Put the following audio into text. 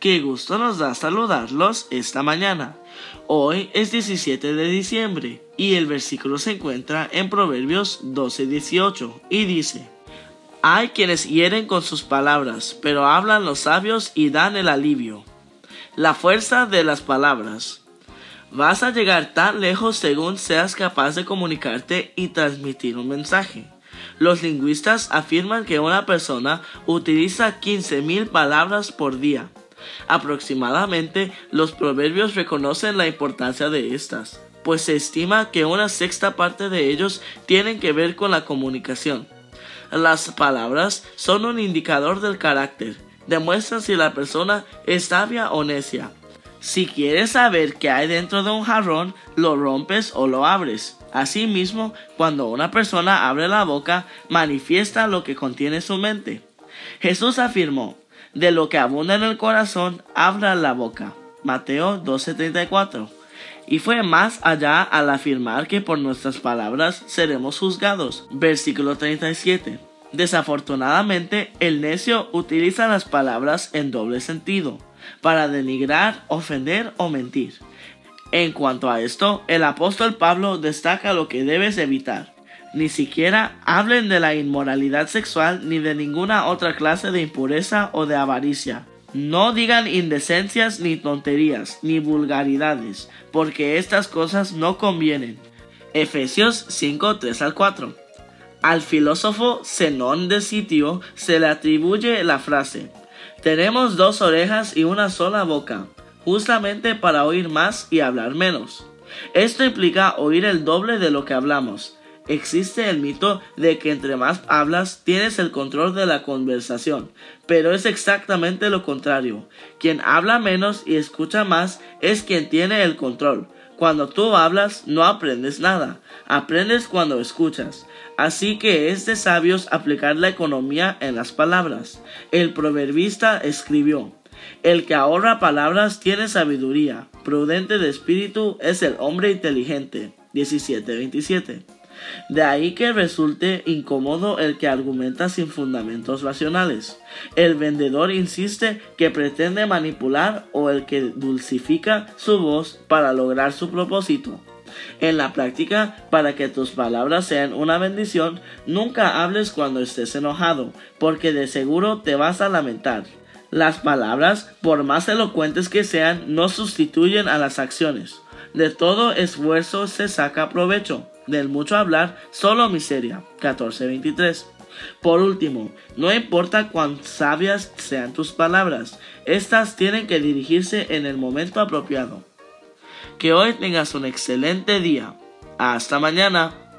Qué gusto nos da saludarlos esta mañana. Hoy es 17 de diciembre y el versículo se encuentra en Proverbios 12:18 y dice, Hay quienes hieren con sus palabras, pero hablan los sabios y dan el alivio. La fuerza de las palabras. Vas a llegar tan lejos según seas capaz de comunicarte y transmitir un mensaje. Los lingüistas afirman que una persona utiliza 15.000 palabras por día. Aproximadamente los proverbios reconocen la importancia de estas, pues se estima que una sexta parte de ellos tienen que ver con la comunicación. Las palabras son un indicador del carácter, demuestran si la persona es sabia o necia. Si quieres saber qué hay dentro de un jarrón, lo rompes o lo abres. Asimismo, cuando una persona abre la boca, manifiesta lo que contiene su mente. Jesús afirmó, de lo que abunda en el corazón, habla la boca. Mateo 12:34. Y fue más allá al afirmar que por nuestras palabras seremos juzgados. Versículo 37. Desafortunadamente, el necio utiliza las palabras en doble sentido, para denigrar, ofender o mentir. En cuanto a esto, el apóstol Pablo destaca lo que debes evitar. Ni siquiera hablen de la inmoralidad sexual ni de ninguna otra clase de impureza o de avaricia. No digan indecencias ni tonterías ni vulgaridades, porque estas cosas no convienen. Efesios 5, 3 al 4. Al filósofo Zenón de Sitio se le atribuye la frase: Tenemos dos orejas y una sola boca, justamente para oír más y hablar menos. Esto implica oír el doble de lo que hablamos Existe el mito de que entre más hablas tienes el control de la conversación, pero es exactamente lo contrario. Quien habla menos y escucha más es quien tiene el control. Cuando tú hablas no aprendes nada, aprendes cuando escuchas. Así que es de sabios aplicar la economía en las palabras. El proverbista escribió, El que ahorra palabras tiene sabiduría, prudente de espíritu es el hombre inteligente. 17-27. De ahí que resulte incómodo el que argumenta sin fundamentos racionales. El vendedor insiste que pretende manipular o el que dulcifica su voz para lograr su propósito. En la práctica, para que tus palabras sean una bendición, nunca hables cuando estés enojado, porque de seguro te vas a lamentar. Las palabras, por más elocuentes que sean, no sustituyen a las acciones. De todo esfuerzo se saca provecho del mucho hablar, solo miseria. 14.23. Por último, no importa cuán sabias sean tus palabras, estas tienen que dirigirse en el momento apropiado. Que hoy tengas un excelente día. Hasta mañana.